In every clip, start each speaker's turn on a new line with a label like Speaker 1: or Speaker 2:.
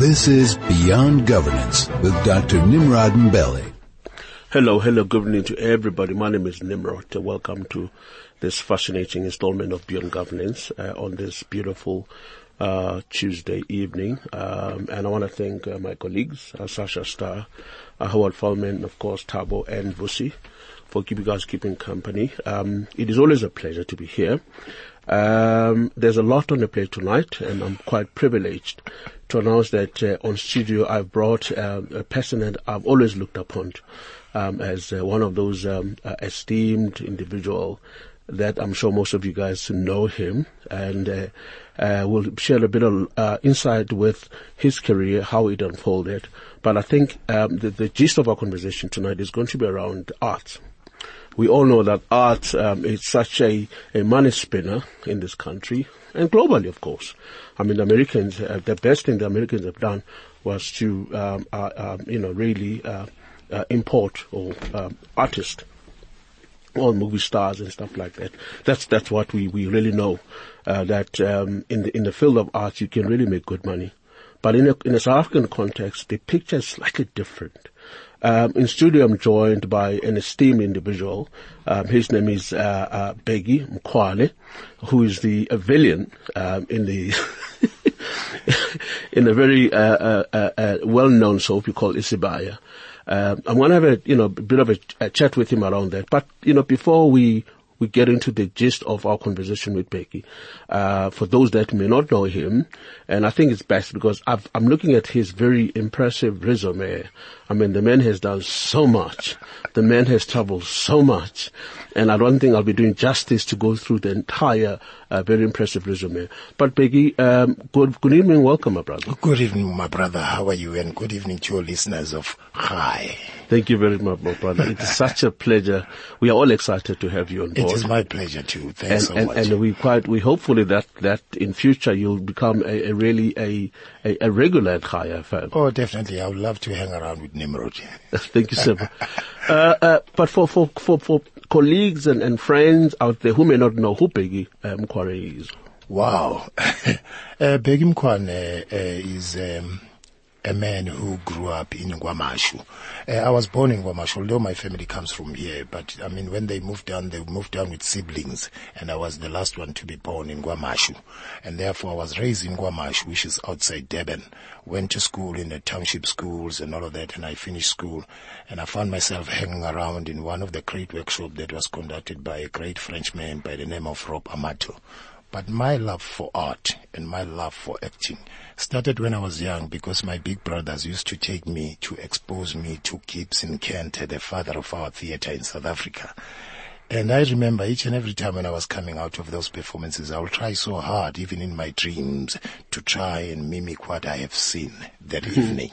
Speaker 1: This is Beyond Governance with Dr. Nimrod Mbele.
Speaker 2: Hello, hello, good evening to everybody. My name is Nimrod. Welcome to this fascinating installment of Beyond Governance uh, on this beautiful uh, Tuesday evening. Um, and I want to thank uh, my colleagues, uh, Sasha Starr, uh, Howard Fallman, of course, Tabo and Vusi for keeping us keeping company. Um, it is always a pleasure to be here. Um, there's a lot on the plate tonight, and I'm quite privileged to announce that uh, on studio I've brought uh, a person that I've always looked upon um, as uh, one of those um, uh, esteemed individual that I'm sure most of you guys know him, and uh, uh, we'll share a bit of insight with his career, how it unfolded. But I think um, the, the gist of our conversation tonight is going to be around art we all know that art um, is such a, a money spinner in this country and globally, of course. I mean, the Americans, uh, the best thing the Americans have done was to, um, uh, uh, you know, really uh, uh, import or um, artists all movie stars and stuff like that. That's that's what we, we really know. Uh, that um, in the in the field of art, you can really make good money. But in a in a South African context, the picture is slightly different. Um, in studio, I'm joined by an esteemed individual. Um, his name is uh, uh, Bheki Mkhwane, who is the villain um, in the in a very uh, uh, uh, uh, well-known soap we call Isibaya. Um, I'm going to have a you know a bit of a, a, chat with him around that. But you know before we we get into the gist of our conversation with Bheki. Uh, for those that may not know him, and I think it's best because i am looking at his very impressive resume. I mean, the man has done so much. The man has traveled so much. And I don't think I'll be doing justice to go through the entire uh, very impressive resume. But Bheki, um, good, good evening. Welcome, my brother.
Speaker 3: Good evening, my brother. How are you? And good evening to your listeners of Hi.
Speaker 2: Thank you very much, my brother. It is such a pleasure. We are all excited to have you on board.
Speaker 3: It is my pleasure too. Thanks and,
Speaker 2: so
Speaker 3: and,
Speaker 2: much. And we quite, we hopefully that, that in future you'll become a, a really a, a, a, regular at Chai FM.
Speaker 3: Oh, definitely. I would love to hang around with Nimrod.
Speaker 2: Thank you, sir. uh, uh, but for, for, for, for colleagues and, and friends out there who may not know who Bheki um, is.
Speaker 3: Wow. uh, Bheki Mkhwane uh, is, um, a man who grew up in KwaMashu. Uh, I was born in KwaMashu, although my family comes from here. But I mean, when they moved down, they moved down with siblings, and I was the last one to be born in KwaMashu. And therefore, I was raised in KwaMashu, which is outside Durban. Went to school in the township schools and all of that, and I finished school. And I found myself hanging around in one of the great workshops that was conducted by a great Frenchman by the name of Rob Amato. But my love for art and my love for acting started when I was young because my big brothers used to take me to expose me to Gibson Kente, the father of our theater in South Africa. And I remember each and every time when I was coming out of those performances, I would try so hard, even in my dreams, to try and mimic what I have seen that mm-hmm. evening.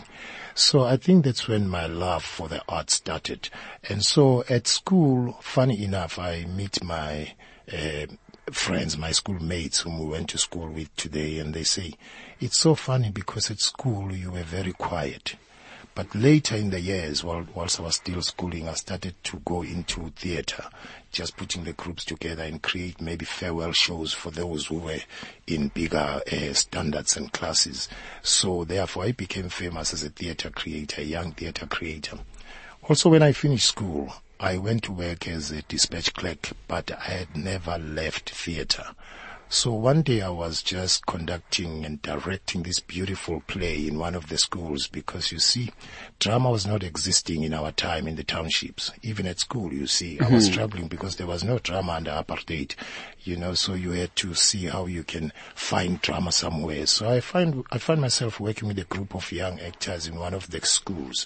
Speaker 3: So I think that's when my love for the art started. And so at school, funny enough, I meet my uh, friends, my schoolmates whom we went to school with today, and they say, it's so funny because at school you were very quiet. But later in the years, while, whilst I was still schooling, I started to go into theater, just putting the groups together and create maybe farewell shows for those who were in bigger uh, standards and classes. So therefore I became famous as a theater creator, a young theater creator. Also when I finished school, I went to work as a dispatch clerk, but I had never left theater. So one day I was just conducting and directing this beautiful play in one of the schools because you see, drama was not existing in our time in the townships. Even at school, you see, mm-hmm. I was mm-hmm. struggling because there was no drama under apartheid, you know, so you had to see how you can find drama somewhere. So I find, I find myself working with a group of young actors in one of the schools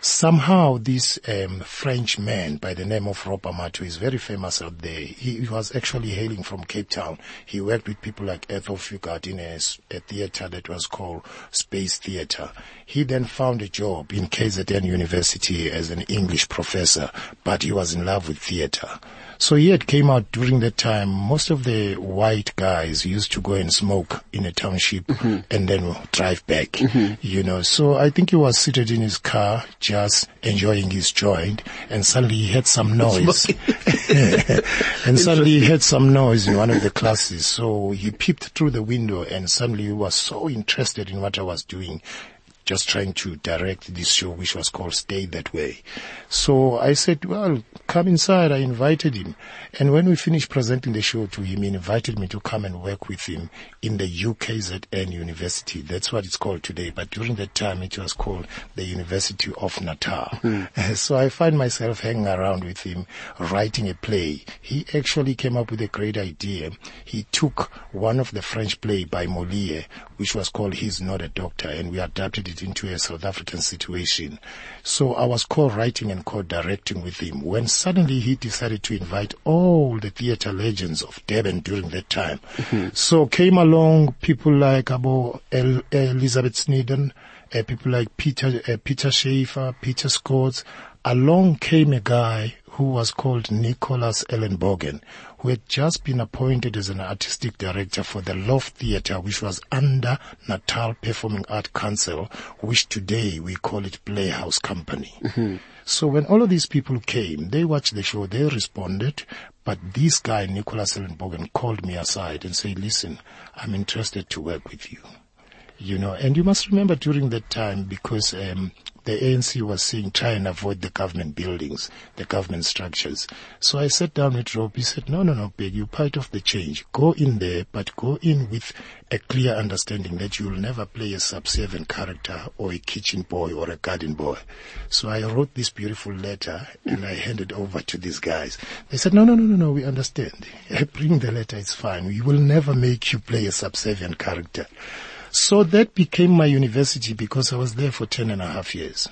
Speaker 3: somehow this um, French man by the name of Rob Amato is very famous out there. He, he, was actually hailing from Cape Town. He worked with people like Athol Fugard in a, a theater that was called Space Theater. He then found a job in KZN University as an English professor, but he was in love with theater. So he had came out during that time. Most of the white guys used to go and smoke in a township mm-hmm. and then drive back, mm-hmm. you know. So I think he was seated in his car, just enjoying his joint, and suddenly he heard some noise. and suddenly he heard some noise in one of the classes. So he peeped through the window and suddenly he was so interested in what I was doing just trying to direct this show, which was called Stay That Way. So I said, well, come inside. I invited him. And when we finished presenting the show to him, he invited me to come and work with him in the UKZN University. That's what it's called today. But during that time, it was called the University of Natal. Hmm. So I find myself hanging around with him, writing a play. He actually came up with a great idea. He took one of the French play by Moliere, which was called He's Not a Doctor, and we adapted it into a South African situation. So I was co-writing and co-directing with him when suddenly he decided to invite all the theater legends of Durban during that time. So came along people like Abo El- Elizabeth Sneddon, uh, people like Peter, uh, Peter Schaefer, Peter Scott. Along came a guy who was called Nicholas Ellenbogen, who had just been appointed as an artistic director for the Loft Theatre, which was under Natal Performing Art Council, which today we call it Playhouse Company. So when all of these people came, they watched the show, they responded, but this guy, Nicholas Ellenbogen, called me aside and said, listen, I'm interested to work with you you know, and you must remember during that time because um, the ANC was saying try and avoid the government buildings, the government structures. So I sat down with Rob. He said, no, no, no, Bheki, you're part of the change. Go in there, but go in with a clear understanding that you'll never play a subservient character or a kitchen boy or a garden boy. So I wrote this beautiful letter and I handed over to these guys. They said, no, no, no, no, no, we understand. Bring the letter, it's fine. We will never make you play a subservient character. So that became my university because I was there for ten and a half years.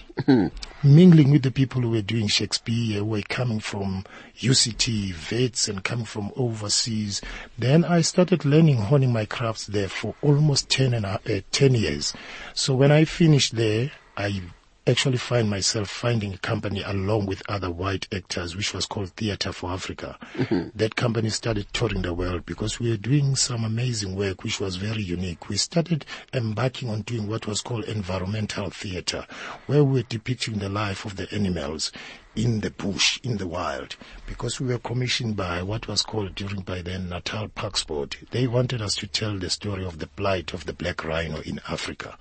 Speaker 3: Mingling with the people who were doing Shakespeare, who were coming from UCT, Wits and coming from overseas. Then I started learning, honing my crafts there for almost ten and a, uh, 10 years. So when I finished there, I actually find myself finding a company along with other white actors, which was called Theatre for Africa. Mm-hmm. That company started touring the world because we were doing some amazing work, which was very unique. We started embarking on doing what was called environmental theatre, where we were depicting the life of the animals in the bush, in the wild, because we were commissioned by what was called during by then Natal Parks Board. They wanted us to tell the story of the plight of the black rhino in Africa.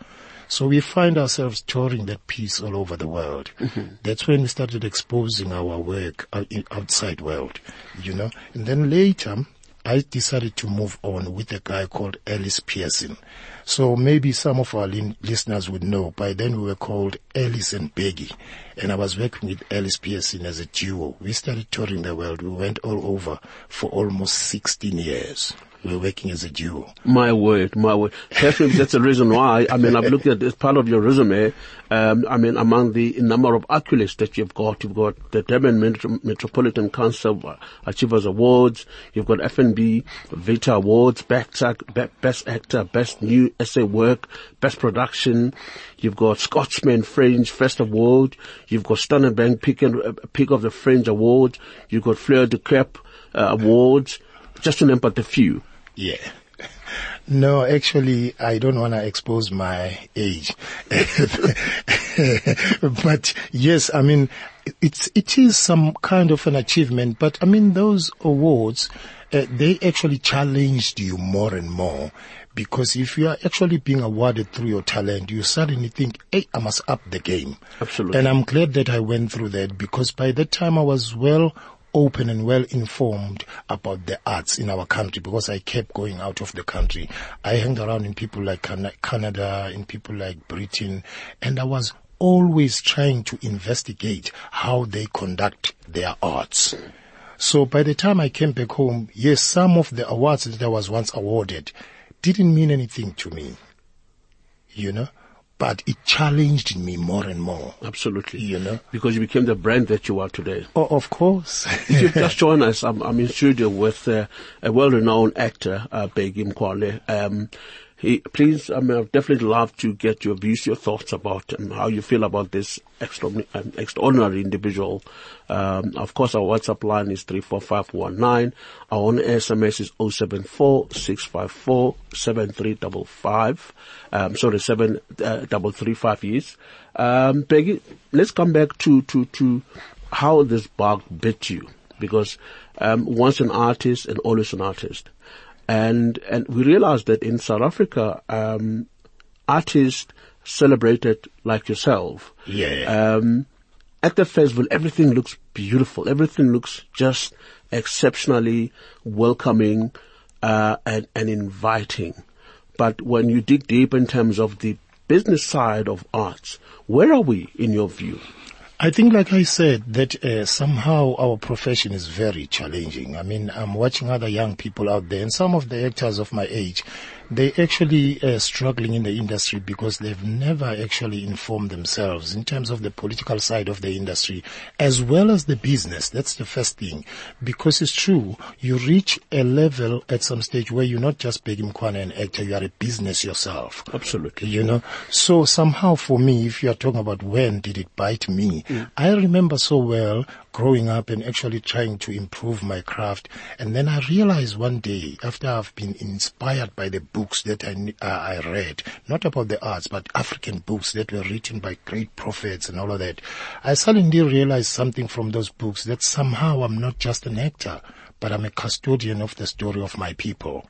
Speaker 3: So we find ourselves touring that piece all over the world. Mm-hmm. That's when we started exposing our work outside world, you know. And then later, I decided to move on with a guy called Ellis Pearson. So maybe some of our lin- listeners would know. By then we were called Ellis and Bheki. And I was working with Ellis Pearson as a duo. We started touring the world. We went all over for almost 16 years. We were working as a duo.
Speaker 2: My word, my word. That's the reason why. I mean, I've looked at this part of your resume. Um, I mean, among the number of accolades that you've got, you've got the Durban Metro- Metropolitan Council Achievers Awards, you've got FNB Vita Awards, Best, Best Actor, Best New Essay Work, Best Production. You've got Scotsman Fringe First Award. You've got Standard Bank Pick, and, uh, Pick of the Fringe Award. You've got Fleur du Cap uh, Awards. Just to name but a few.
Speaker 3: Yeah. No, actually, I don't want to expose my age. but yes, I mean, it's, it is some kind of an achievement, but I mean, those awards, uh, they actually challenged you more and more because if you are actually being awarded through your talent, you suddenly think, hey, I must up the game.
Speaker 2: Absolutely.
Speaker 3: And I'm glad that I went through that because by that time I was well open and well informed about the arts in our country because I kept going out of the country. I hung around in people like Can- Canada, in people like Britain, and I was always trying to investigate how they conduct their arts. So by the time I came back home, yes, some of the awards that I was once awarded didn't mean anything to me, you know, but it challenged me more and more.
Speaker 2: Absolutely.
Speaker 3: You know?
Speaker 2: Because you became the brand that you are today.
Speaker 3: Oh, of course.
Speaker 2: If you've just join us, I'm, I'm in studio with uh, a well-renowned actor, uh, Bheki Mkhwane. Um, he, please, I mean, I'd definitely love to get your views, your thoughts about um, how you feel about this extraordinary, um, extraordinary individual. Um, of course, our WhatsApp line is 34519. Our own SMS is 074 7355. Um, sorry, 7335 uh, years. Um, Bheki, let's come back to, to, to how this bug bit you. Because, um, once an artist and always an artist. And, and we realized that in South Africa, um, artists celebrated like yourself.
Speaker 3: Yeah.
Speaker 2: Um, at the festival, everything looks beautiful. Everything looks just exceptionally welcoming, uh, and, and inviting. But when you dig deep in terms of the business side of arts, where are we in your view?
Speaker 3: I think, like I said, that uh, somehow our profession is very challenging. I mean, I'm watching other young people out there, and some of the actors of my age, they actually uh, struggling in the industry because they've never actually informed themselves in terms of the political side of the industry as well as the business. That's the first thing. Because it's true, you reach a level at some stage where you're not just Bheki Mkhwane an actor, you are a business yourself.
Speaker 2: Absolutely.
Speaker 3: You know, so somehow for me, if you are talking about when did it bite me, mm. I remember so well growing up and actually trying to improve my craft. And then I realized one day after I've been inspired by the books that I, uh, I read, not about the arts, but African books that were written by great prophets and all of that. I suddenly realized something from those books that somehow I'm not just an actor, but I'm a custodian of the story of my people.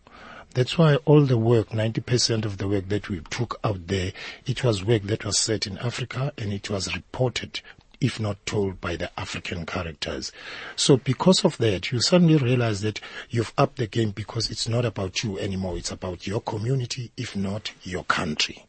Speaker 3: That's why all the work, 90% of the work that we took out there, it was work that was set in Africa and it was reported if not told by the African characters. So because of that, you suddenly realize that you've upped the game because it's not about you anymore. It's about your community, if not your country.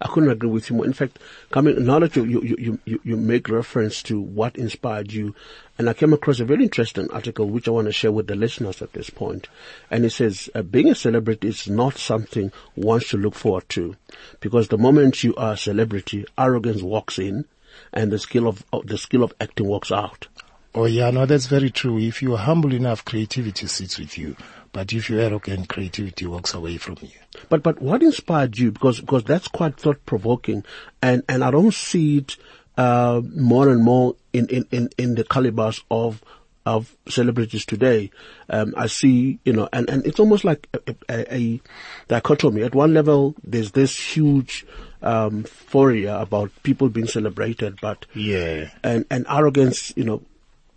Speaker 2: I couldn't agree with you more. In fact, coming now that you, you, you, you, make reference to what inspired you, and I came across a very interesting article which I want to share with the listeners at this point. And it says, uh, being a celebrity is not something one should look forward to, because the moment you are a celebrity, arrogance walks in, and the skill of the skill of acting works out.
Speaker 3: Oh yeah, no, that's very true. If you are humble enough, creativity sits with you. But if you're arrogant, creativity walks away from you.
Speaker 2: But but what inspired you? Because because that's quite thought provoking, and and I don't see it uh, more and more in, in, in, in the calibers of of celebrities today. Um, I see, you know, and, and it's almost like a, a, a, dichotomy. At one level, there's this huge um, euphoria about people being celebrated, but
Speaker 3: yeah,
Speaker 2: and and arrogance, you know,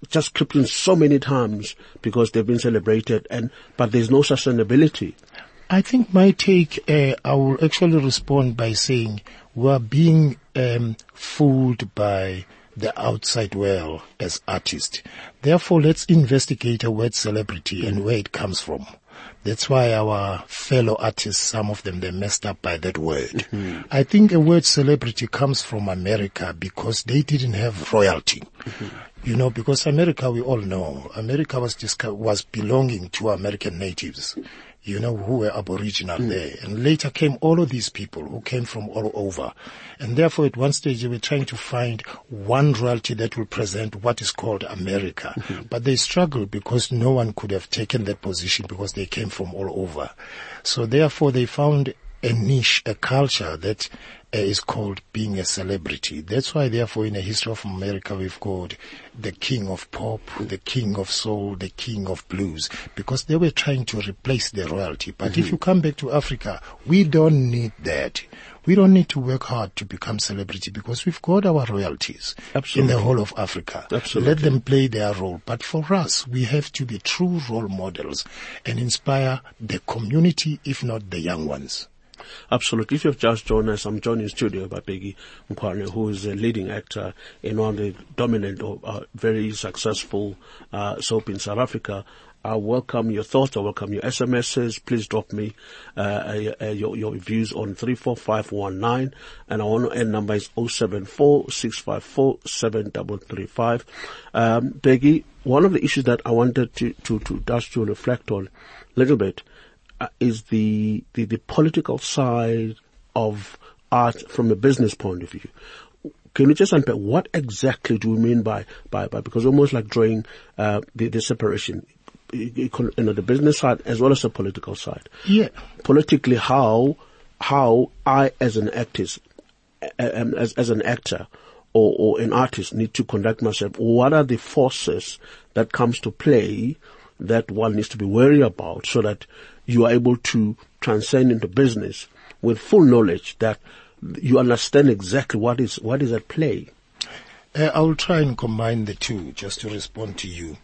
Speaker 2: just crept in so many times because they've been celebrated, and but there's no sustainability.
Speaker 3: I think my take, uh, I will actually respond by saying we're being um, fooled by the outside world as artists. Therefore, let's investigate a word celebrity and where it comes from. That's why our fellow artists, some of them, they messed up by that word. Mm-hmm. I think a word celebrity comes from America because they didn't have royalty. Mm-hmm. You know, because America, we all know, America was was belonging to American natives you know, who were aboriginal mm. there. And later came all of these people who came from all over. And therefore at one stage they were trying to find one royalty that will present what is called America. Mm-hmm. But they struggled because no one could have taken that position because they came from all over. So therefore they found a niche, a culture that is called being a celebrity. That's why, therefore, in the history of America, we've called the king of pop, the king of soul, the king of blues, because they were trying to replace the royalty. But mm-hmm. if you come back to Africa, we don't need that. We don't need to work hard to become celebrity because we've got our royalties Absolutely. in the whole of Africa.
Speaker 2: Absolutely.
Speaker 3: Let them play their role. But for us, we have to be true role models and inspire the community, if not the young ones.
Speaker 2: Absolutely. If you've just joined us, I'm joined in studio by Bheki Mkhwane, who is a leading actor in one of the dominant or uh, very successful uh, soap in South Africa. I welcome your thoughts. I welcome your SMSs. Please drop me uh, your, your views on 34519 and our end number is 074 Um, Bheki, one of the issues that I wanted to, to, to dash to reflect on a little bit uh, is the, the, the political side of art from a business point of view. Can you just unpack what exactly do we mean by, by, by, because almost like drawing, uh, the, the separation. you know, the business side as well as the political side.
Speaker 3: Yeah.
Speaker 2: Politically, how how I as an um, as as an actor, or, or an artist need to conduct myself. What are the forces that comes to play that one needs to be wary about so that you are able to transcend into business with full knowledge that you understand exactly what is what is at play.
Speaker 3: Uh, I will try and combine the two just to respond to you.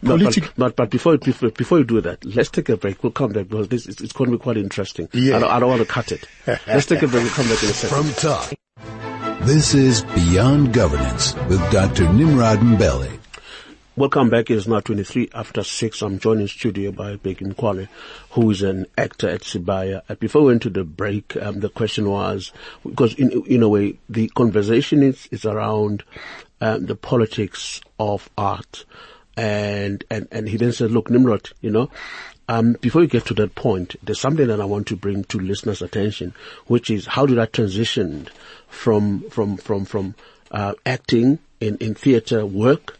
Speaker 2: No,
Speaker 3: Politic-
Speaker 2: but, but, but before, before before you do that, let's take a break. We'll come back because this is, it's going to be quite interesting.
Speaker 3: Yeah.
Speaker 2: I, don't, I don't want to cut it. let's take a break. We'll come back in a second.
Speaker 1: From top. This is Beyond Governance with Dr. Nimrod Mbele.
Speaker 2: Welcome back. It is now 23 after 6. I'm joined in studio by Bheki Mkhwane, who is an actor at Sibaya. Uh, before we went to the break, um, the question was, because in, in a way, the conversation is, is around um, the politics of art. And, and, and he then said, look, Nimrod, you know, um, before you get to that point, there's something that I want to bring to listeners' attention, which is how did I transition from, from, from, from, uh, acting in, in theater work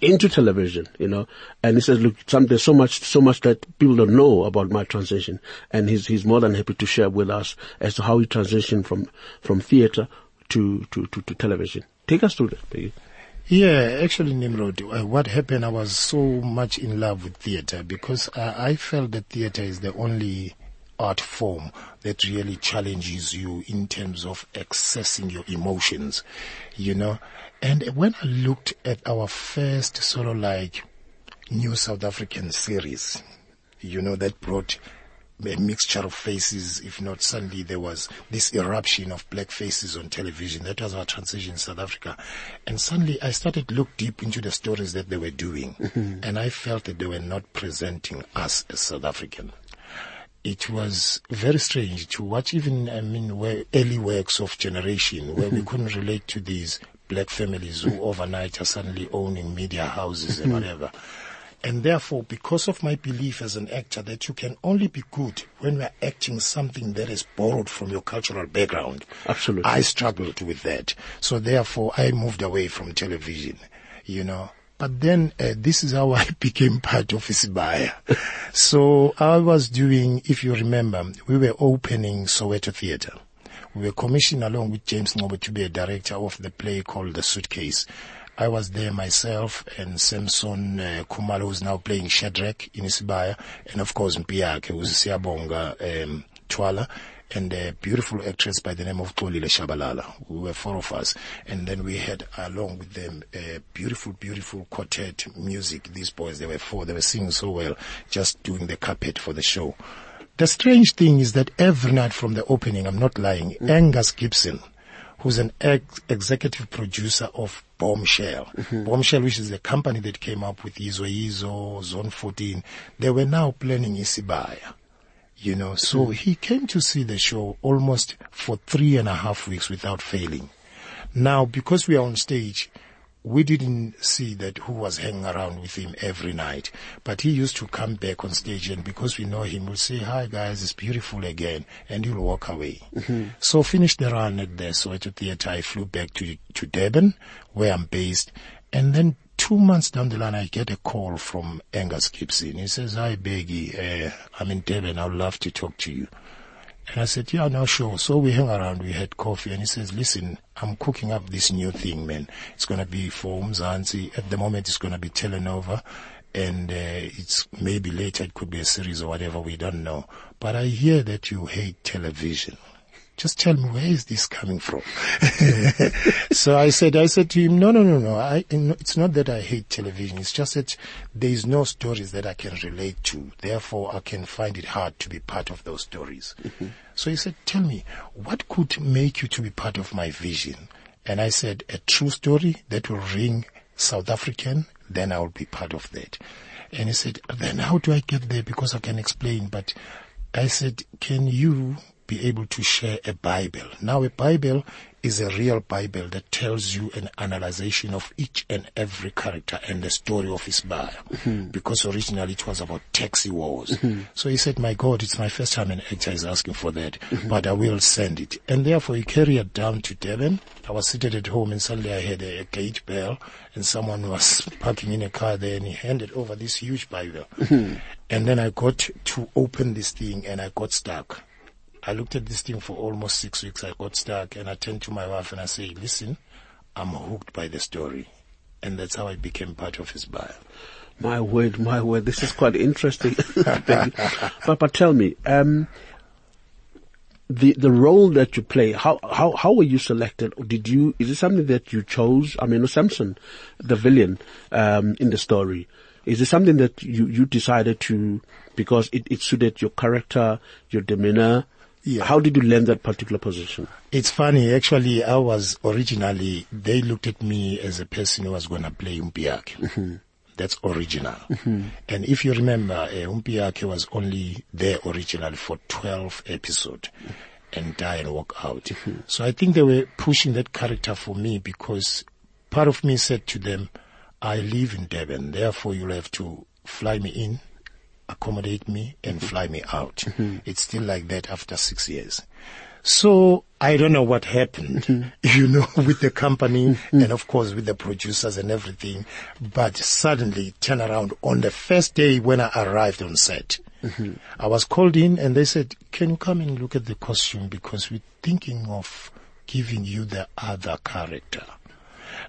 Speaker 2: into television, you know, and he says, look, some, there's so much, so much that people don't know about my transition, and he's, he's more than happy to share with us as to how he transitioned from, from theater to, to, to, to television. Take us through that, please.
Speaker 3: Yeah, actually, Nimrod, uh, what happened, I was so much in love with theater because I felt that theater is the only art form that really challenges you in terms of accessing your emotions, you know. And when I looked at our first solo like new South African series, you know, that brought a mixture of faces. If not, suddenly there was this eruption of black faces on television. That was our transition in South Africa. And suddenly I started to look deep into the stories that they were doing. Mm-hmm. And I felt that they were not presenting us as South African. It was very strange to watch even, I mean, where early works of generation where we mm-hmm. couldn't relate to these black families who overnight are suddenly owning media houses and whatever. And therefore, because of my belief as an actor that you can only be good when you are acting something that is borrowed from your cultural background,
Speaker 2: Absolutely.
Speaker 3: I struggled with that. So therefore, I moved away from television, you know. But then uh, this is how I became part of Isibaya. so I was doing, if you remember, we were opening Soweto Theatre. We were commissioned along with James Ngcobo to be a director of the play called The Suitcase. I was there myself and Samson uh, Kumalo, who's now playing Shadrach in Isibaya, and of course Mpiyakhe, who's Siyabonga um, Thwala, and a beautiful actress by the name of Tolile Shabalala. We were four of us. And then we had along with them a beautiful, beautiful quartet music. These boys, they were four. They were singing so well, just doing the carpet for the show. The strange thing is that every night from the opening, I'm not lying, mm. Angus Gibson, who's an ex- executive producer of Bombshell. Mm-hmm. Bombshell, which is the company that came up with Yizo Yizo, Zone 14, they were now planning Isibaya. You know, so mm-hmm. he came to see the show almost for three and a half weeks without failing. Now, because we are on stage, we didn't see that who was hanging around with him every night. But he used to come back on stage and because we know him, we'll say, hi guys, it's beautiful again. And he'll walk away. So finished the run at the Soweto Theatre. I flew back to, to Durban where I'm based. And then two months down the line, I get a call from Angus Gibson. He says, hi Bheki, uh, I'm in Durban. I'd love to talk to you. And I said, yeah, no, sure. So we hung around, we had coffee, and he says, listen, I'm cooking up this new thing, man. It's going to be for Umzansi. At the moment, it's going to be Telenova. And uh, it's maybe later it could be a series or whatever, we don't know. But I hear that you hate television. Just tell me, where is this coming from? so I said, I said to him, no, no, no, no. I, it's not that I hate television. It's just that there is no stories that I can relate to. Therefore, I can find it hard to be part of those stories. Mm-hmm. So he said, tell me, what could make you to be part of my vision? And I said, a true story that will ring South African, then I will be part of that. And he said, then how do I get there? Because I can explain, but I said, can you be able to share a Bible? Now a Bible is a real Bible that tells you an analyzation of each and every character and the story of Isibaya. Mm-hmm. Because originally it was about taxi wars. Mm-hmm. So he said, my God, it's my first time an actor is asking for that, mm-hmm. but I will send it. And therefore he carried it down to Durban. I was seated at home and suddenly I heard a, a gate bell and someone was parking in a car there and he handed over this huge Bible. Mm-hmm. And then I got to open this thing and I got stuck. I looked at this thing for almost six weeks. I got stuck and I turned to my wife and I say, listen, I'm hooked by the story. And that's how I became part of Isibaya.
Speaker 2: My word, my word, this is quite interesting. but, but tell me, um, the the role that you play, how how how were you selected? Did you is it something that you chose? I mean, Samson, the villain um, in the story, is it something that you you decided to because it, it suited your character, your demeanor, yeah. How did you learn that particular position?
Speaker 3: It's funny. Actually, I was originally, they looked at me as a person who was going to play Umpiake. Mm-hmm. That's original. Mm-hmm. And if you remember, uh, Umpiake was only there originally for 12 episodes and die and walk out. Mm-hmm. So I think they were pushing that character for me because part of me said to them, I live in Durban, therefore you'll have to fly me in accommodate me and fly me out. Mm-hmm. It's still like that after six years. So I don't know what happened, mm-hmm. you know, with the company mm-hmm. and of course with the producers and everything, but suddenly turn around on the first day when I arrived on set. Mm-hmm. I was called in and they said, can you come and look at the costume because we're thinking of giving you the other character.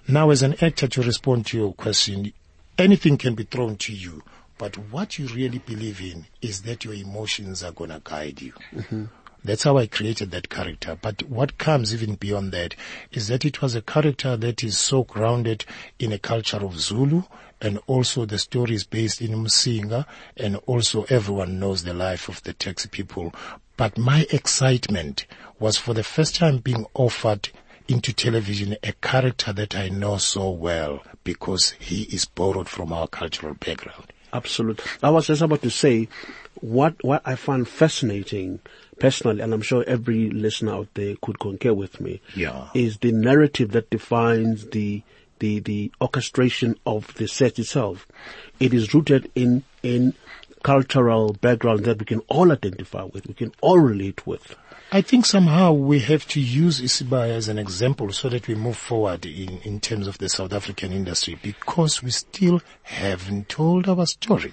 Speaker 3: Now as an actor to respond to your question, anything can be thrown to you but what you really believe in is that your emotions are going to guide you. Mm-hmm. That's how I created that character. But what comes even beyond that is that it was a character that is so grounded in a culture of Zulu and also the story is based in Msinga and also everyone knows the life of the taxi people. But my excitement was for the first time being offered into television a character that I know so well because he is borrowed from our cultural background.
Speaker 2: Absolutely. I was just about to say what what I find fascinating personally, and I'm sure every listener out there could concur with me,
Speaker 3: yeah.
Speaker 2: is the narrative that defines the the the orchestration of the set itself. It is rooted in in cultural background that we can all identify with, we can all relate with.
Speaker 3: I think somehow we have to use Isibaya as an example so that we move forward in, in terms of the South African industry because we still haven't told our story.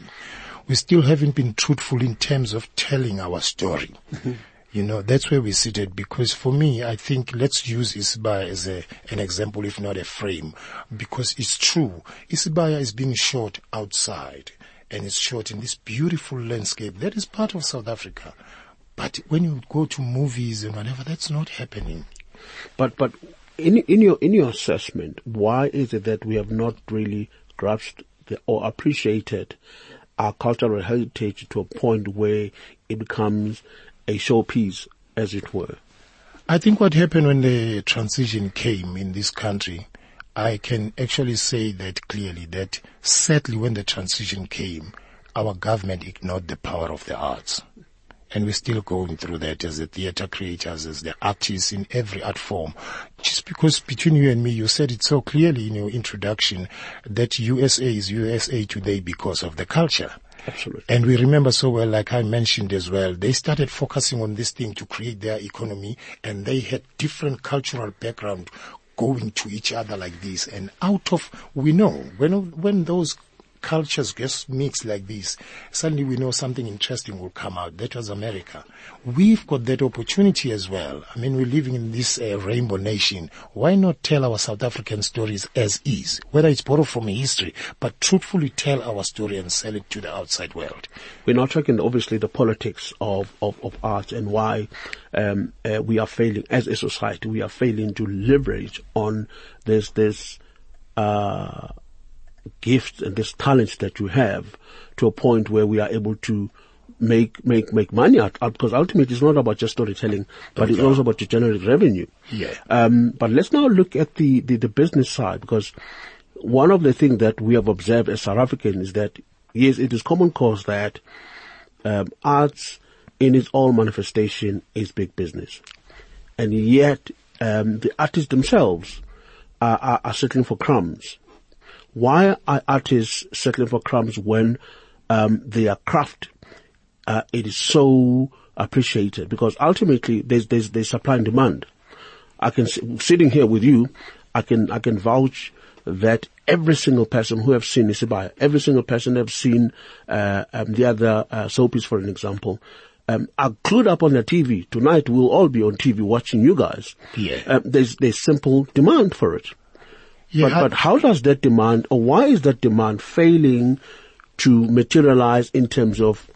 Speaker 3: We still haven't been truthful in terms of telling our story. You know, that's where we seated because for me, I think let's use Isibaya as a, an example, if not a frame, because it's true. Isibaya is being shot outside and it's shot in this beautiful landscape that is part of South Africa. But when you go to movies and whatever, that's not happening.
Speaker 2: But but in in your in your assessment, why is it that we have not really grasped the, or appreciated our cultural heritage to a point where it becomes a showpiece, as it were?
Speaker 3: I think what happened when the transition came in this country, I can actually say that clearly that sadly when the transition came, our government ignored the power of the arts and we're still going through that as the theater creators, as the artists in every art form. Just because between you and me, you said it so clearly in your introduction that USA is USA today because of the culture.
Speaker 2: Absolutely.
Speaker 3: And we remember so well, like I mentioned as well, they started focusing on this thing to create their economy and they had different cultural background going to each other like this. And out of, we know, when, when those cultures just mix like this, suddenly we know something interesting will come out. That was America. We've got that opportunity as well. I mean, we're living in this uh, rainbow nation. Why not tell our South African stories as is, whether it's borrowed from history, but truthfully tell our story and sell it to the outside world?
Speaker 2: We're not talking obviously the politics of, of, of art and why um, uh, we are failing as a society. We are failing to leverage on this this uh, gifts and this talent that you have to a point where we are able to make make make money out, out because ultimately it's not about just storytelling, but it's also about to generate revenue.
Speaker 3: Yeah.
Speaker 2: Um, but let's now look at the, the, the business side because one of the things that we have observed as South Africans is that yes, it is common cause that um, arts in its all manifestation is big business, and yet um, the artists themselves are, are, are settling for crumbs. Why are artists settling for crumbs when um, their craft uh, it is so appreciated? Because ultimately, there's there's there's supply and demand. I can sitting here with you, I can I can vouch that every single person who have seen Isibaya, every single person have seen uh, um, the other uh, soapies, for an example, um, are glued up on their TV. Tonight we'll all be on TV watching you guys.
Speaker 3: Yeah.
Speaker 2: Um, there's there's simple demand for it.
Speaker 3: Yeah,
Speaker 2: but, but how does that demand, or why is that demand failing to materialize in terms of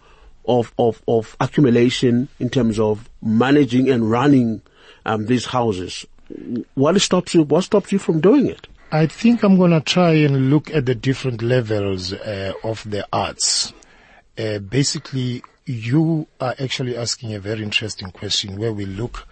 Speaker 2: of of, of accumulation, in terms of managing and running um, these houses? What stops you? What stops you from doing it?
Speaker 3: I think I'm going to try and look at the different levels uh, of the arts. Uh, basically, you are actually asking a very interesting question where we look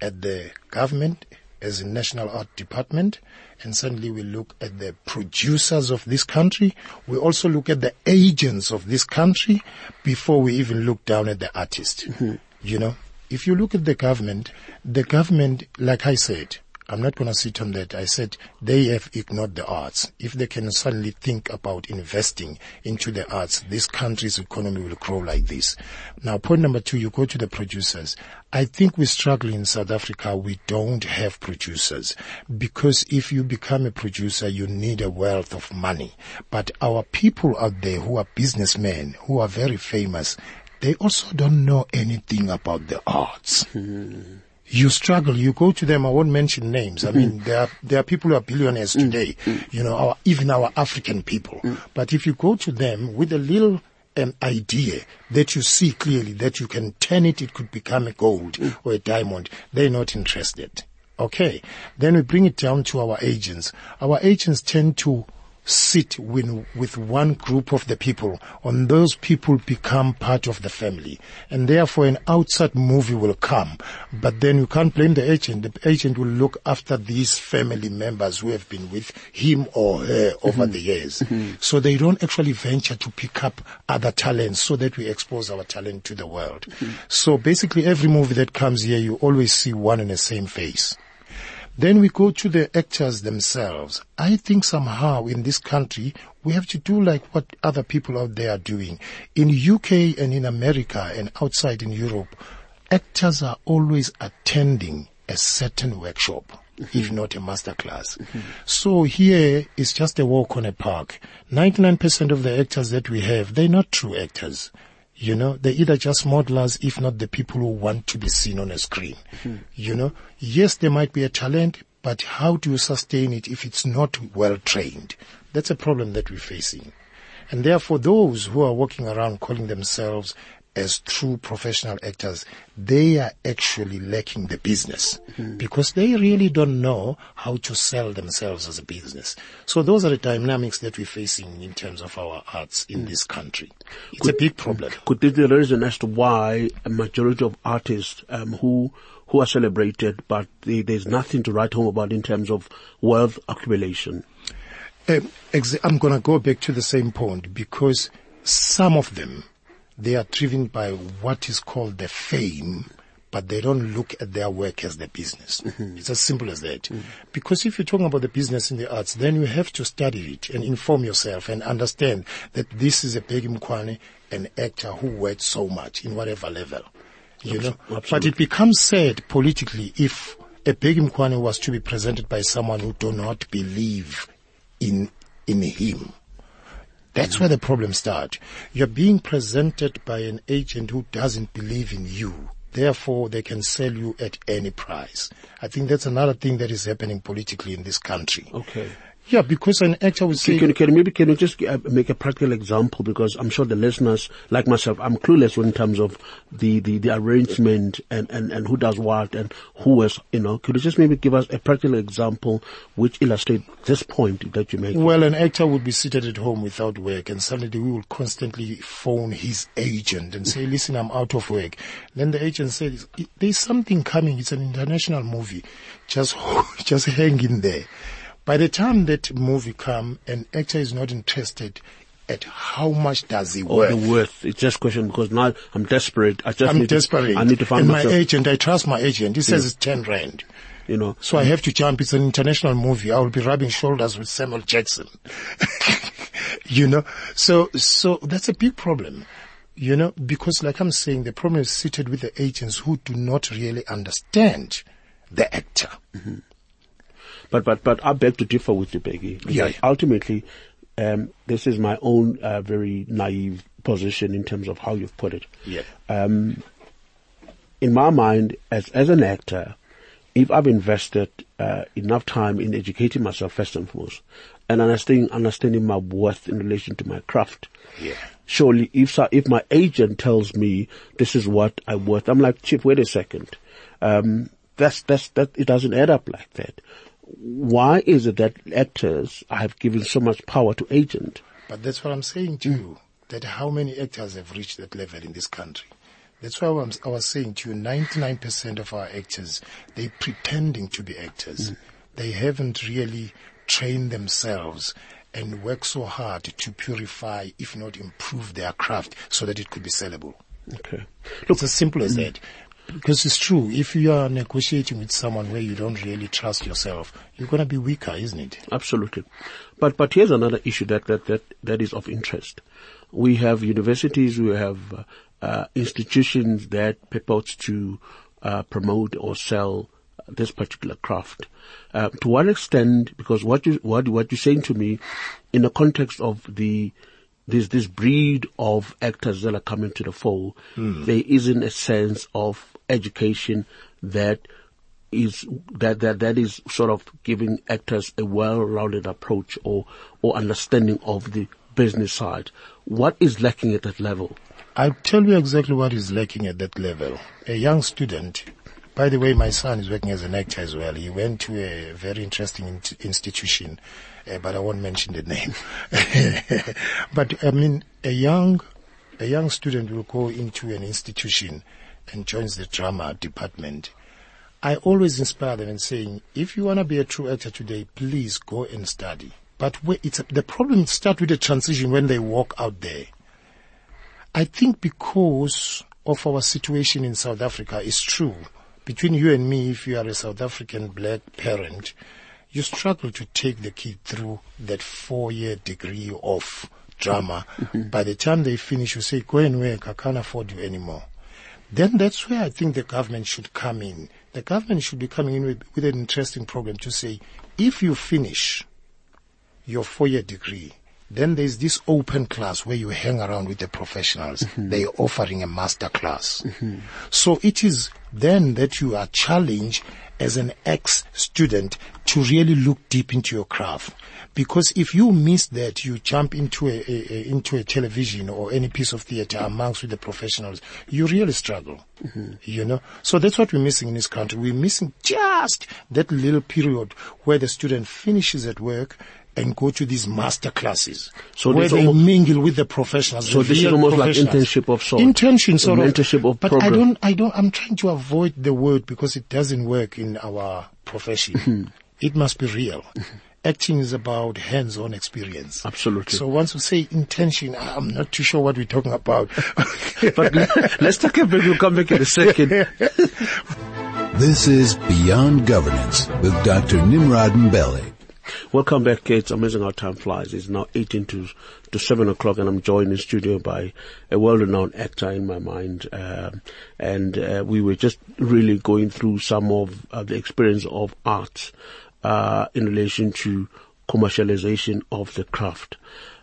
Speaker 3: at the government as a national art department and suddenly we look at the producers of this country. We also look at the agents of this country before we even look down at the artist. Mm-hmm. You know, if you look at the government, the government, like I said, I'm not going to sit on that. I said they have ignored the arts. If they can suddenly think about investing into the arts, this country's economy will grow like this. Now, point number two, you go to the producers. I think we struggle in South Africa. We don't have producers because if you become a producer, you need a wealth of money. But our people out there who are businessmen, who are very famous, they also don't know anything about the arts. Hmm you struggle. You go to them. I won't mention names. I mean, there are there are people who are billionaires mm. today. Mm. You know, our, even our African people. Mm. But if you go to them with a little um, idea that you see clearly that you can turn it, it could become a gold or a diamond. They're not interested. Okay. Then we bring it down to our agents. Our agents tend to sit with, with one group of the people, and those people become part of the family. And therefore an outside movie will come. But then you can't blame the agent. The agent will look after these family members who have been with him or her over mm-hmm. the years. Mm-hmm. So they don't actually venture to pick up other talents so that we expose our talent to the world. Mm-hmm. So basically every movie that comes here, you always see one and the same face. Then we go to the actors themselves. I think somehow in this country, we have to do like what other people out there are doing. In UK and in America and outside in Europe, actors are always attending a certain workshop. Mm-hmm. if not a master class. Mm-hmm. So here is just a walk on a park. 99% of the actors that we have, they're not true actors. You know, they're either just modelers, if not the people who want to be seen on a screen. Mm-hmm. You know, yes, there might be a talent, but how do you sustain it if it's not well trained? That's a problem that we're facing. And therefore those who are walking around calling themselves as true professional actors, they are actually lacking the business mm-hmm. because they really don't know how to sell themselves as a business. So those are the dynamics that we're facing in terms of our arts in mm. this country. It's could, a big problem.
Speaker 2: Could this be the reason as to why a majority of artists um, who who are celebrated, but they, there's nothing to write home about in terms of wealth accumulation?
Speaker 3: Um, I'm going to go back to the same point because some of them they are driven by what is called the fame, but they don't look at their work as their business. Mm-hmm. It's as simple as that. Mm-hmm. Because if you're talking about the business in the arts, then you have to study it and inform yourself and understand that this is a Bheki Mkhwane, an actor who worked so much in whatever level. You know, Absolutely. but it becomes sad politically if a Bheki Mkhwane was to be presented by someone who do not believe in in him. That's where the problem starts. You're being presented by an agent who doesn't believe in you. Therefore, they can sell you at any price. I think that's another thing that is happening politically in this country.
Speaker 2: Okay.
Speaker 3: Yeah, because an actor would say.
Speaker 2: Can, can, maybe can you just uh, make a practical example? Because I'm sure the listeners, like myself, I'm clueless in terms of the, the, the arrangement and, and, and who does what and who is, you know. Could you just maybe give us a practical example which illustrates this point that you make?
Speaker 3: Well, an actor would be seated at home without work and suddenly we will constantly phone his agent and say, listen, I'm out of work. Then the agent says, there's something coming. It's an international movie. Just, just hang in there. By the time that movie come, an actor is not interested at how much does he worth.
Speaker 2: The worth. It's just question because now I'm desperate. I just
Speaker 3: I'm
Speaker 2: need
Speaker 3: desperate.
Speaker 2: To, I need to find
Speaker 3: and
Speaker 2: myself.
Speaker 3: my agent, I trust my agent. He says yeah. it's 10 rand.
Speaker 2: you know.
Speaker 3: So I have to jump. It's an international movie. I will be rubbing shoulders with Samuel Jackson. you know, so, so that's a big problem. You know, because like I'm saying, the problem is seated with the agents who do not really understand the actor.
Speaker 2: Mm-hmm. But, but, but I beg to differ with you, Bheki.
Speaker 3: Yeah, yeah.
Speaker 2: Ultimately, um, this is my own uh, very naive position in terms of how you've put it.
Speaker 3: Yeah.
Speaker 2: Um, in my mind, as as an actor, if I've invested uh, enough time in educating myself first and foremost, and understanding understanding my worth in relation to my craft,
Speaker 3: Yeah.
Speaker 2: surely if so- if my agent tells me this is what I'm worth, I'm like, Chief, wait a second, um, that's that's that it doesn't add up like that. Why is it that actors have given so much power to agent?
Speaker 3: But that's what I'm saying to you, that how many actors have reached that level in this country? That's why I was, I was saying to you, 99% of our actors, they pretending to be actors. Mm. They haven't really trained themselves and worked so hard to purify, if not improve their craft so that it could be sellable.
Speaker 2: Okay.
Speaker 3: Look, it's as simple as mm. that. Because it's true, if you are negotiating with someone where you don't really trust yourself, you're gonna be weaker, isn't it?
Speaker 2: Absolutely. But, but here's another issue that, that, that, that is of interest. We have universities, we have uh, uh, institutions that purport to uh, promote or sell this particular craft. Uh, to what extent, because what you, what, what you're saying to me in the context of the, this, this breed of actors that are coming to the fold, hmm. there isn't a sense of education that is that that that is sort of giving actors a well-rounded approach or or understanding of the business side. What is lacking at that level?
Speaker 3: I'll tell you exactly what is lacking at that level. A young student, by the way, my son is working as an actor as well. He went to a very interesting in- institution, uh, but I won't mention the name. but I mean, a young, a young student will go into an institution and joins the drama department. I always inspire them and saying, if you want to be a true actor today, please go and study. But it's the problem starts with the transition when they walk out there. I think because of our situation in South Africa is true. Between you and me, if you are a South African black parent, you struggle to take the kid through that four-year degree of drama. Mm-hmm. By the time they finish, you say, go and work, I can't afford you anymore. Then that's where I think the government should come in. The government should be coming in with, with an interesting program to say, if you finish your four-year degree, then there's this open class where you hang around with the professionals. Mm-hmm. They're offering a master class. Mm-hmm. So it is then that you are challenged as an ex-student to really look deep into your craft. Because if you miss that, you jump into a, a, a into a television or any piece of theater amongst with the professionals, you really struggle. Mm-hmm. You know, so that's what we're missing in this country. We're missing just that little period where the student finishes at work and go to these master classes
Speaker 2: So
Speaker 3: where they
Speaker 2: almo-
Speaker 3: mingle with the professionals.
Speaker 2: So
Speaker 3: the
Speaker 2: this is almost like internship of sorts.
Speaker 3: Internship sort
Speaker 2: A
Speaker 3: of.
Speaker 2: mentorship of
Speaker 3: but I don't, I don't, I'm trying to avoid the word because it doesn't work in our profession. it must be real. Acting is about hands-on experience.
Speaker 2: Absolutely.
Speaker 3: So once we say intention, I'm not too sure what we're talking about.
Speaker 2: But let's take a break. We'll come back in a second.
Speaker 1: This is Beyond Governance with Dr. Nimrod Mbele.
Speaker 2: Welcome back, kids. Amazing how time flies. It's now 18 to, to 7 o'clock and I'm joined in studio by a well-renowned actor in my mind. Um and uh, we were just really going through some of uh, the experience of art uh, in relation to commercialization of the craft.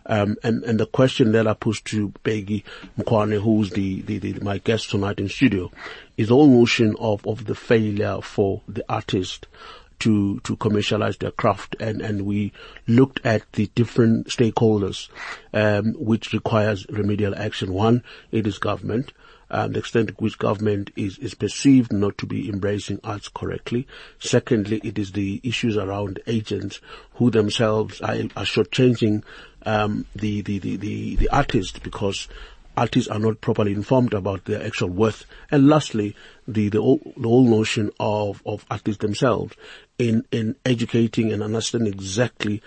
Speaker 2: Um, and, and the question that I posed to Bheki Mkhwane, who's the, the, the, my guest tonight in studio, is the whole notion of, of the failure for the artist to, to commercialize their craft. And, and we looked at the different stakeholders, um, which requires remedial action. One, it is government. Um, the extent to which government is, is perceived not to be embracing arts correctly. Secondly, it is the issues around agents who themselves are, are shortchanging um, the, the, the, the, the artist because artists are not properly informed about their actual worth. And lastly, the, the, whole, the notion of, of artists themselves in, in educating and understanding exactly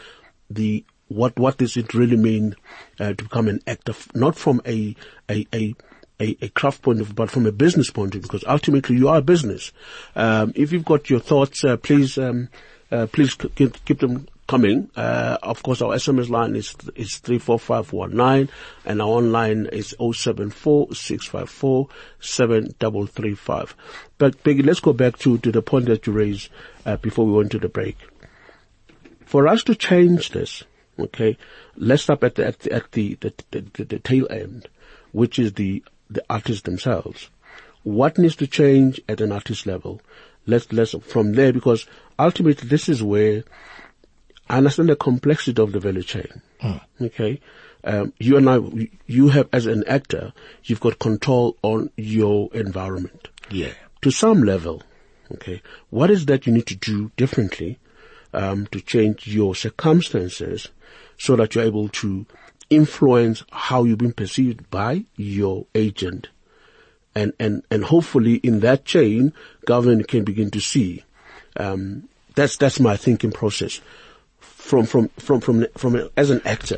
Speaker 2: the, what, what does it really mean, uh, to become an actor, not from a, a, a, a, craft point of view, but from a business point of view, because ultimately you are a business. Um, if you've got your thoughts, uh, please, um, uh, please keep them coming. Uh, of course, our SMS line is is three four five one nine, and our online is oh seven four six five four seven double three five. But Bheki, let's go back to to the point that you raised uh, before we went to the break. For us to change this, okay, let's stop at the at the at the, the, the, the tail end, which is the the artists themselves. What needs to change at an artist level? Let's let's from there because ultimately this is where understand the complexity of the value chain. Mm. Okay. Um, you and I, you have as an actor, you've got control on your environment.
Speaker 3: Yeah.
Speaker 2: To some level. Okay. What is that you need to do differently, um, to change your circumstances so that you're able to influence how you've been perceived by your agent? And, and, and hopefully in that chain, government can begin to see, um, that's, that's my thinking process from from from from from as an actor?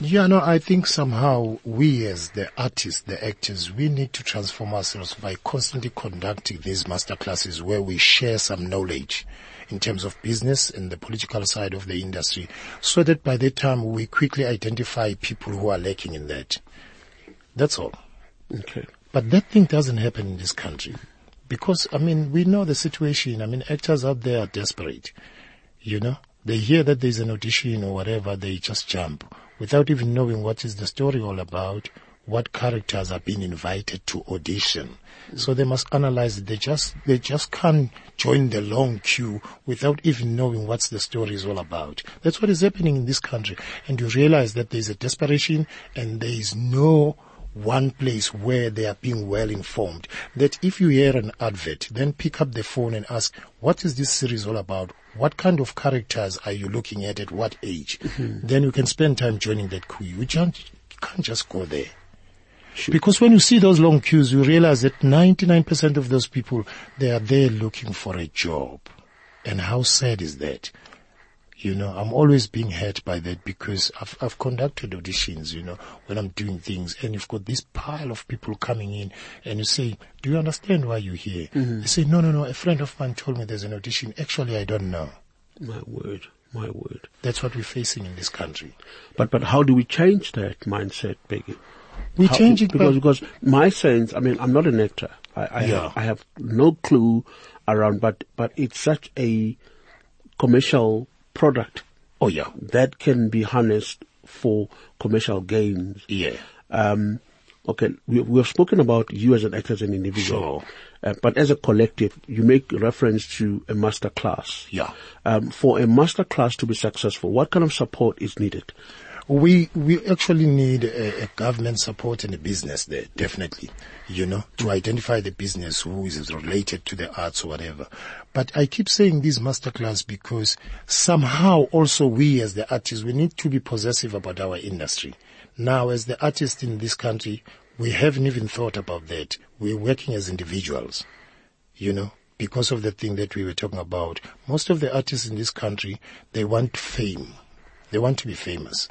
Speaker 3: Yeah, no, I think somehow we as the artists, the actors, we need to transform ourselves by constantly conducting these master classes where we share some knowledge in terms of business and the political side of the industry so that by the time we quickly identify people who are lacking in that. That's all.
Speaker 2: Okay.
Speaker 3: But that thing doesn't happen in this country because, I mean, we know the situation. I mean, actors out there are desperate, you know? They hear that there's an audition or whatever, they just jump without even knowing what is the story all about, what characters are being invited to audition. So they must analyze it. They just, they just can't join the long queue without even knowing what the story is all about. That's what is happening in this country. And you realize that there's a desperation and there is no one place where they are being well informed. That if you hear an advert, then pick up the phone and ask, what is this series all about? What kind of characters are you looking at at what age? Mm-hmm. Then you can spend time joining that queue. You, can't, you can't just go there. Sure. Because when you see those long queues, you realize that 99% of those people, they are there looking for a job. And how sad is that? You know, I'm always being hurt by that because I've, I've conducted auditions, you know, when I'm doing things and you've got this pile of people coming in and you say, do you understand why you're here? Mm-hmm. They say, no, no, no, a friend of mine told me there's an audition. Actually, I don't know.
Speaker 2: My word, my word.
Speaker 3: That's what we're facing in this country.
Speaker 2: But, but how do we change that mindset, Bheki?
Speaker 3: We change it
Speaker 2: because, because my sense, I mean, I'm not an actor. I, I, yeah. have, I have no clue around, but, but it's such a commercial product.
Speaker 3: Oh yeah.
Speaker 2: That can be harnessed for commercial gains.
Speaker 3: Yeah.
Speaker 2: Um, okay, we, we have spoken about you as an actor, as an individual.
Speaker 3: Sure.
Speaker 2: Uh, but as a collective, you make reference to a master class.
Speaker 3: Yeah.
Speaker 2: Um, for a master class to be successful, what kind of support is needed?
Speaker 3: We we actually need a, a, government support and a business there, definitely. You know, to identify the business who is related to the arts or whatever. But I keep saying this masterclass because somehow also we as the artists we need to be possessive about our industry. Now, as the artists in this country, we haven't even thought about that. We're working as individuals. You know, because of the thing that we were talking about. Most of the artists in this country, they want fame. They want to be famous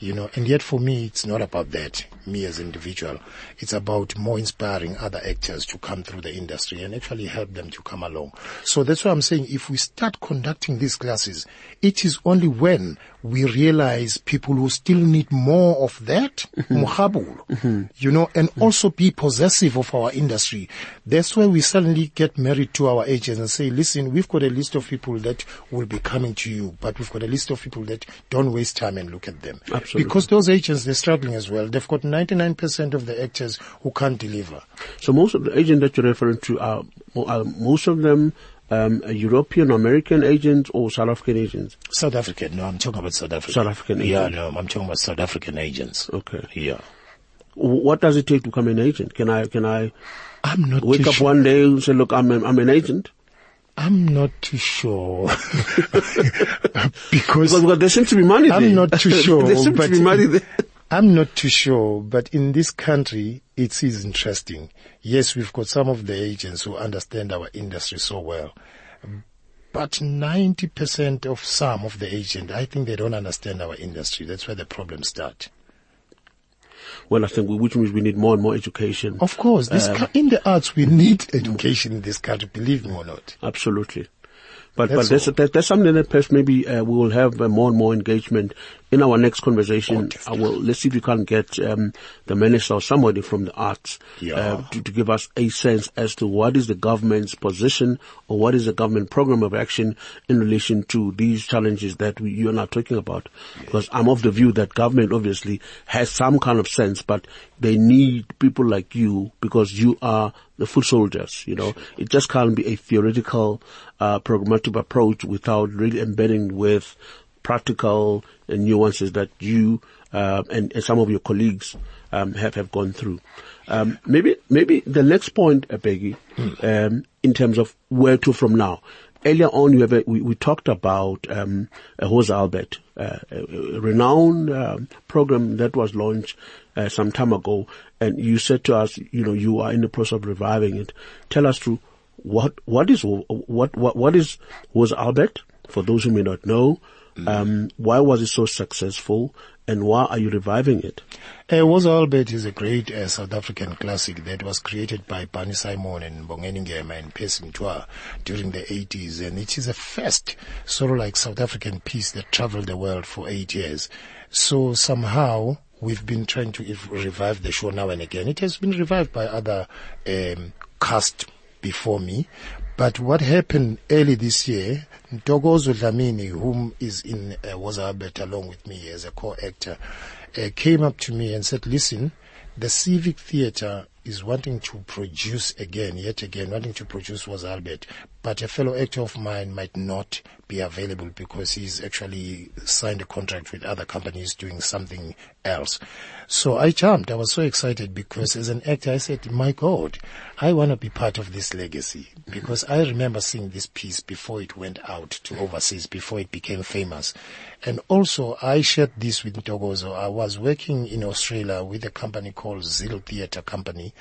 Speaker 3: you know, and yet for me, it's not about that, me as an individual. It's about more inspiring other actors to come through the industry and actually help them to come along. So that's why I'm saying if we start conducting these classes, it is only when we realize people who still need more of that, mm-hmm. mm-hmm. you know, and mm-hmm. also be possessive of our industry. That's why we suddenly get married to our agents and say, listen, we've got a list of people that will be coming to you, but we've got a list of people that don't waste time and look at them.
Speaker 2: Absolutely.
Speaker 3: Because those agents, they're struggling as well. They've got 99% of the actors who can't deliver.
Speaker 2: So most of the agents that you're referring to are, are most of them um, European American agents or South African agents?
Speaker 3: South African. No, I'm talking about South African.
Speaker 2: South African agents.
Speaker 3: Yeah, no, I'm talking about South African agents.
Speaker 2: Okay.
Speaker 3: Yeah.
Speaker 2: What does it take to become an agent? Can I, can I
Speaker 3: I'm not
Speaker 2: wake up
Speaker 3: sure.
Speaker 2: one day and say, look, I'm, a, I'm an agent?
Speaker 3: I'm not too sure because,
Speaker 2: because, because there seems to be money
Speaker 3: I'm
Speaker 2: there.
Speaker 3: not too sure.
Speaker 2: there seems to be money there.
Speaker 3: I'm not too sure, but in this country, it is interesting. Yes, we've got some of the agents who understand our industry so well. But 90% of some of the agents, I think they don't understand our industry. That's where the problems start.
Speaker 2: Well, I think we, which means we need more and more education.
Speaker 3: Of course, this ca- in the arts we need education in this country. Believe me or not.
Speaker 2: Absolutely. But
Speaker 3: That's
Speaker 2: but there's,
Speaker 3: all.
Speaker 2: there- there's something that perhaps maybe uh, we will have uh, more and more engagement in our next conversation. I will, let's see if we can get um, the minister or somebody from the arts
Speaker 3: Yeah.
Speaker 2: uh, to, to give us a sense as to what is the government's position or what is the government program of action in relation to these challenges that we, you and I are talking about. Because I'm of the view that government obviously has some kind of sense, but they need people like you because you are the foot soldiers, you know. It just can't be a theoretical, uh, programmatic approach without really embedding with practical uh, nuances that you, uh, and, and some of your colleagues, um, have, have gone through. Um, maybe, maybe the next point, uh, Bheki, um, in terms of where to from now. Earlier on, have a, we, we talked about um, uh, Woza Albert, uh, a, a renowned um, program that was launched uh, some time ago, and you said to us, you know, you are in the process of reviving it. Tell us through what what is what what what is Woza Albert for those who may not know. Um, why was it so successful, and why are you reviving it?
Speaker 3: Uh, Woza Albert is a great uh, South African classic that was created by Barney Simon and Mbongeni Ngema and Percy during the 80s and it is a first sort of like South African piece that traveled the world for eight years. So somehow we've been trying to ev- revive the show now and again. It has been revived by other um, cast before me. But what happened early this year, Ntokozo Dlamini, whom is in uh, Albert along with me as a co-actor, uh, came up to me and said, listen, the Civic Theatre is wanting to produce again, yet again, wanting to produce Woza Albert, but a fellow actor of mine might not be available because he's actually signed a contract with other companies doing something else. So I jumped. I was so excited because as an actor, I said, my God, I want to be part of this legacy because I remember seeing this piece before it went out to overseas, before it became famous. And also I shared this with Ntokozo. I was working in Australia with a company called Zeal Theatre Company.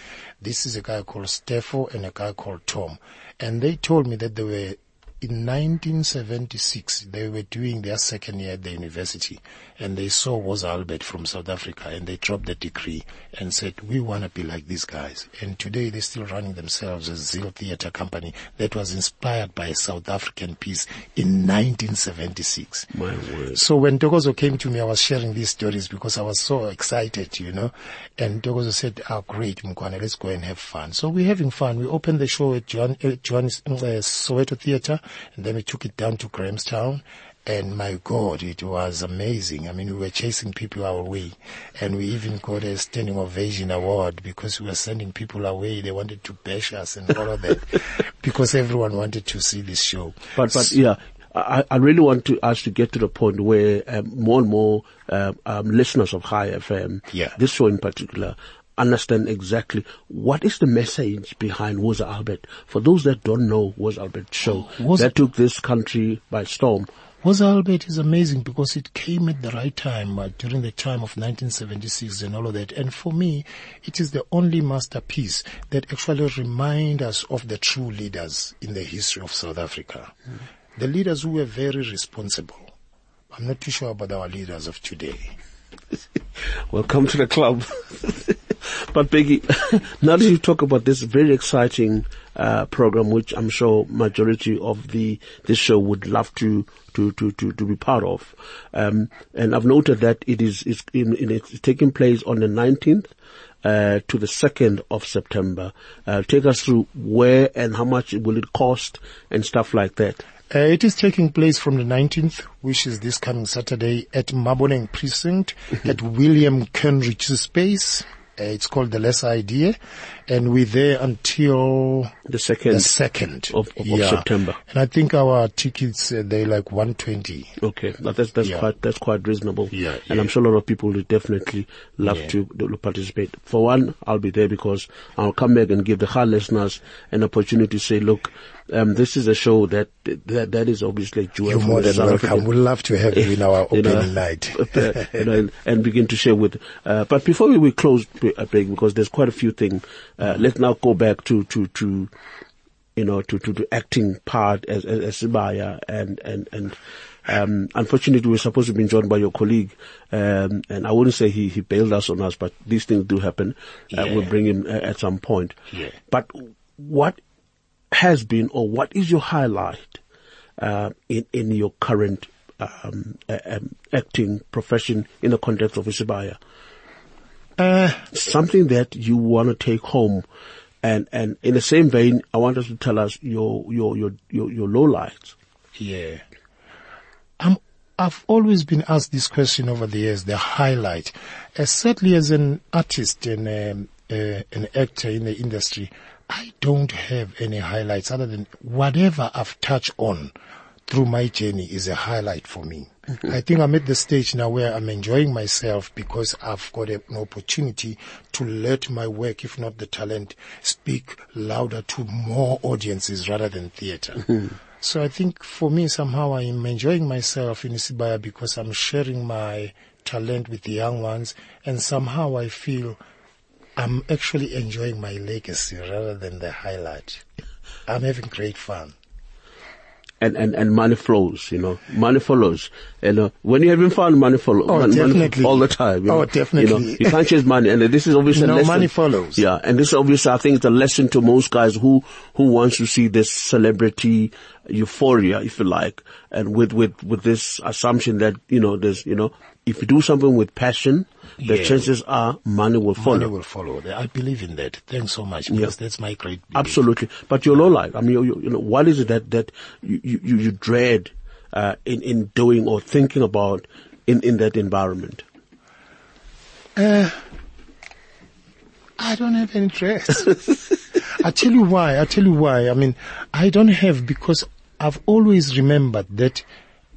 Speaker 3: This is a guy called Stefo and a guy called Tom. And they told me that they were in 1976, they were doing their second year at the university and they saw Woza Albert from South Africa and they dropped the degree and said, we want to be like these guys. And today they're still running themselves as Zeal Theatre Company that was inspired by a South African piece in 1976.
Speaker 2: My word.
Speaker 3: So when Ntokozo came to me, I was sharing these stories because I was so excited, you know. And Ntokozo said, "Ah, great, Mkhwane, let's go and have fun." So we're having fun. We opened the show at Johan, uh, Johannes, uh, Soweto Theatre, and then we took it down to Grahamstown. And my God, it was amazing. I mean, we were chasing people our way, and we even got a standing ovation award because we were sending people away. They wanted to bash us and all of that because everyone wanted to see this show.
Speaker 2: But but yeah, I, I really want to us to get to the point where um, more and more uh, um, listeners of High FM,
Speaker 3: Yeah.
Speaker 2: this show in particular, understand exactly what is the message behind Woza Albert. For those that don't know Woza Albert show,
Speaker 3: Was-
Speaker 2: that took this country by storm.
Speaker 3: Woza Albert is amazing because it came at the right time uh, during the time of 1976 and all of that. And for me, it is the only masterpiece that actually reminds us of the true leaders in the history of South Africa. The leaders who were very responsible. I'm not too sure about our leaders of today.
Speaker 2: Welcome to the club. but Bheki, now that you talk about this very exciting uh, program, which I'm sure majority of the this show would love to to to to, to be part of, um, and I've noted that it is is in, in it's taking place on the 19th. Uh, to the 2nd of September. Uh, take us through where and how much will it cost and stuff like that.
Speaker 3: Uh, it is taking place from the 19th, which is this coming Saturday at Maboneng Precinct at William Kentridge's space. Uh, it's called The Less Idea. And we're there until
Speaker 2: The 2nd.
Speaker 3: the second
Speaker 2: of- of- of September.
Speaker 3: And I think our tickets, uh, they're like 120.
Speaker 2: Okay, that- that's that's
Speaker 3: Yeah.
Speaker 2: quite that's quite reasonable.
Speaker 3: Yeah,
Speaker 2: and
Speaker 3: yeah.
Speaker 2: I'm sure a lot of people will definitely love
Speaker 3: Yeah.
Speaker 2: to, to participate. For one, I'll be there because I'll come back and give the hard listeners an opportunity to say, look, um, this is a show that that that is obviously a
Speaker 3: You're more than welcome. We'd love to have you in our
Speaker 2: you know,
Speaker 3: opening night.
Speaker 2: you know, and, and begin to share with. Uh, but before we, we close, uh, because there's quite a few things. Uh, let's now go back to to to you know, to, to the acting part as, as, as Sibaya and, and, and, um, unfortunately, we're supposed to be joined by your colleague, um, and I wouldn't say he, he bailed us on us, but these things do happen. Uh,
Speaker 3: Yeah.
Speaker 2: we'll bring him uh, at some point.
Speaker 3: Yeah.
Speaker 2: But what has been, or what is your highlight uh, in in your current um, uh, um, acting profession in the context of Isibaya?
Speaker 3: Uh,
Speaker 2: Something that you want to take home, and and in the same vein, I want us to tell us your your your your, your lowlights.
Speaker 3: Yeah. I'm, I've always been asked this question over the years, the highlight. Uh, certainly as an artist and um, uh, an actor in the industry, I don't have any highlights other than whatever I've touched on through my journey is a highlight for me. I think I'm at the stage now where I'm enjoying myself because I've got an opportunity to let my work, if not the talent, speak louder to more audiences rather than theater. Hmm. So I think for me, somehow I'm enjoying myself in Isibaya because I'm sharing my talent with the young ones and somehow I feel I'm actually enjoying my legacy rather than the highlight. I'm having great fun.
Speaker 2: and, and, and money flows, you know, money follows. You know, when you're having fun, money follows.
Speaker 3: Oh,
Speaker 2: money, money
Speaker 3: definitely.
Speaker 2: all the time. You
Speaker 3: Oh,
Speaker 2: know,
Speaker 3: definitely.
Speaker 2: You, know, you can't chase money, and this is obviously
Speaker 3: No, money follows.
Speaker 2: Yeah, and this is obviously, I think, it's a lesson to most guys who who wants to see this celebrity euphoria, if you like, and with with with this assumption that you know, there's you know, if you do something with passion, the
Speaker 3: Yeah.
Speaker 2: chances are money will follow.
Speaker 3: Money will follow. I believe in that. Thanks so much because that's my great belief.
Speaker 2: Absolutely. But your low life. I mean, you, you, you know, what is it that, that you, you, you dread, uh, in, in doing or thinking about in, in that environment?
Speaker 3: Uh, I don't have any dress. I tell you why. I tell you why. I mean, I don't have because I've always remembered that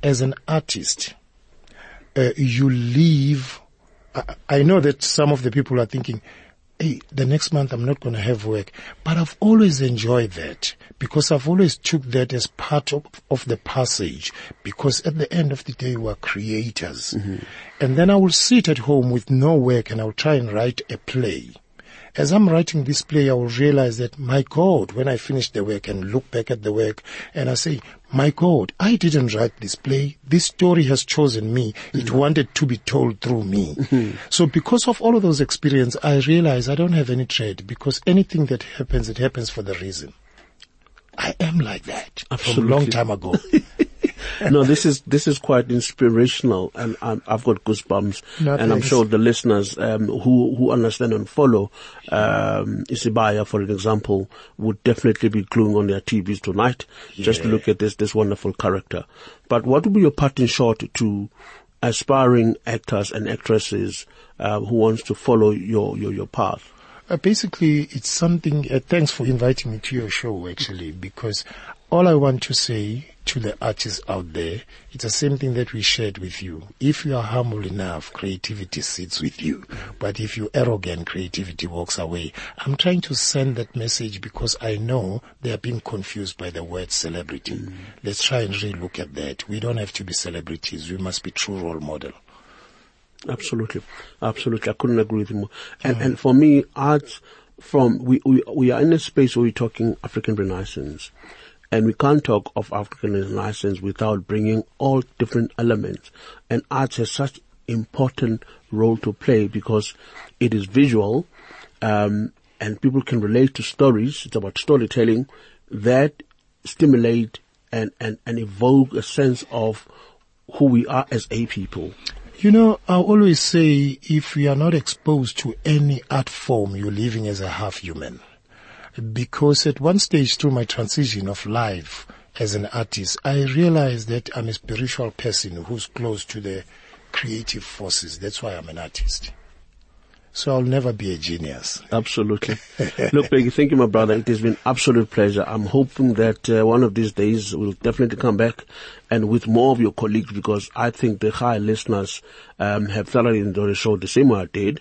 Speaker 3: as an artist, uh, you leave. I, I know that some of the people are thinking, hey, the next month I'm not going to have work. But I've always enjoyed that because I've always took that as part of, of the passage because at the end of the day we are creators. And then I will sit at home with no work and I'll try and write a play. As I'm writing this play, I will realize that, my God, when I finish the work and look back at the work and I say, my God, I didn't write this play. This story has chosen me. It mm-hmm. wanted to be told through me. Mm-hmm. So because of all of those experiences, I realize I don't have any trade because anything that happens, it happens for the reason. I am like that from a long time ago.
Speaker 2: no, this is this is quite inspirational, and um, I've got goosebumps.
Speaker 3: No,
Speaker 2: and I'm sure the listeners um, who who understand and follow um, Isibaya, for example, would definitely be gluing on their TVs tonight just to look at this this wonderful character. But what would be your parting shot to aspiring actors and actresses uh, who wants to follow your your, your path?
Speaker 3: Uh, basically, it's something, uh, thanks for inviting me to your show actually, because all I want to say to the artists out there, it's the same thing that we shared with you. If you are humble enough, creativity sits with you. But if you're arrogant, creativity walks away. I'm trying to send that message because I know they are being confused by the word celebrity. Mm. Let's try and really look at that. We don't have to be celebrities. We must be true role model.
Speaker 2: Absolutely, absolutely. I couldn't agree with you more. And mm. and for me, art from we we we are in a space where we're talking African Renaissance, and we can't talk of African Renaissance without bringing all different elements. And art has such important role to play because it is visual, um, and people can relate to stories. It's about storytelling that stimulate and and and evoke a sense of who we are as a people.
Speaker 3: You know, I always say if you are not exposed to any art form, you're living as a half human. Because at one stage through my transition of life as an artist, I realized that I'm a spiritual person who's close to the creative forces. That's why I'm an artist. So I'll never be a genius.
Speaker 2: Absolutely. Look, Bheki, thank you, my brother. It has been absolute pleasure. I'm hoping that uh, one of these days we'll definitely come back and with more of your colleagues because I think the high listeners um, have thoroughly enjoyed the show the same way I did.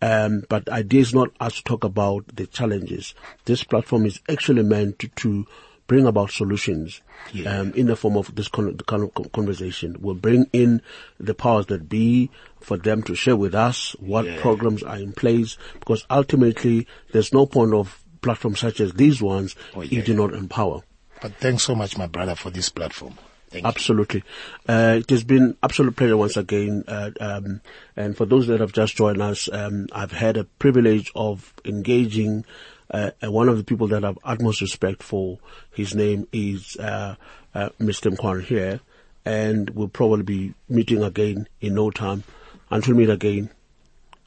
Speaker 2: Um, but the idea is not us to talk about the challenges. This platform is actually meant to, to bring about solutions
Speaker 3: Yeah.
Speaker 2: um, in the form of this con- the kind of conversation. We'll bring in the powers that be for them to share with us what
Speaker 3: Yeah.
Speaker 2: programs are in place because ultimately there's no point of platforms such as these ones,
Speaker 3: Oh,
Speaker 2: you
Speaker 3: yeah.
Speaker 2: do not empower.
Speaker 3: But thanks so much, my brother, for this platform. Thank.
Speaker 2: Absolutely. Uh, it has been absolute pleasure once again. Uh, um, and for those that have just joined us, um, I've had a privilege of engaging uh, uh, one of the people that I have utmost respect for. His name is uh, uh, Mr. Mkhwane here, and we'll probably be meeting again in no time. Until we meet again,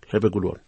Speaker 2: have a good one.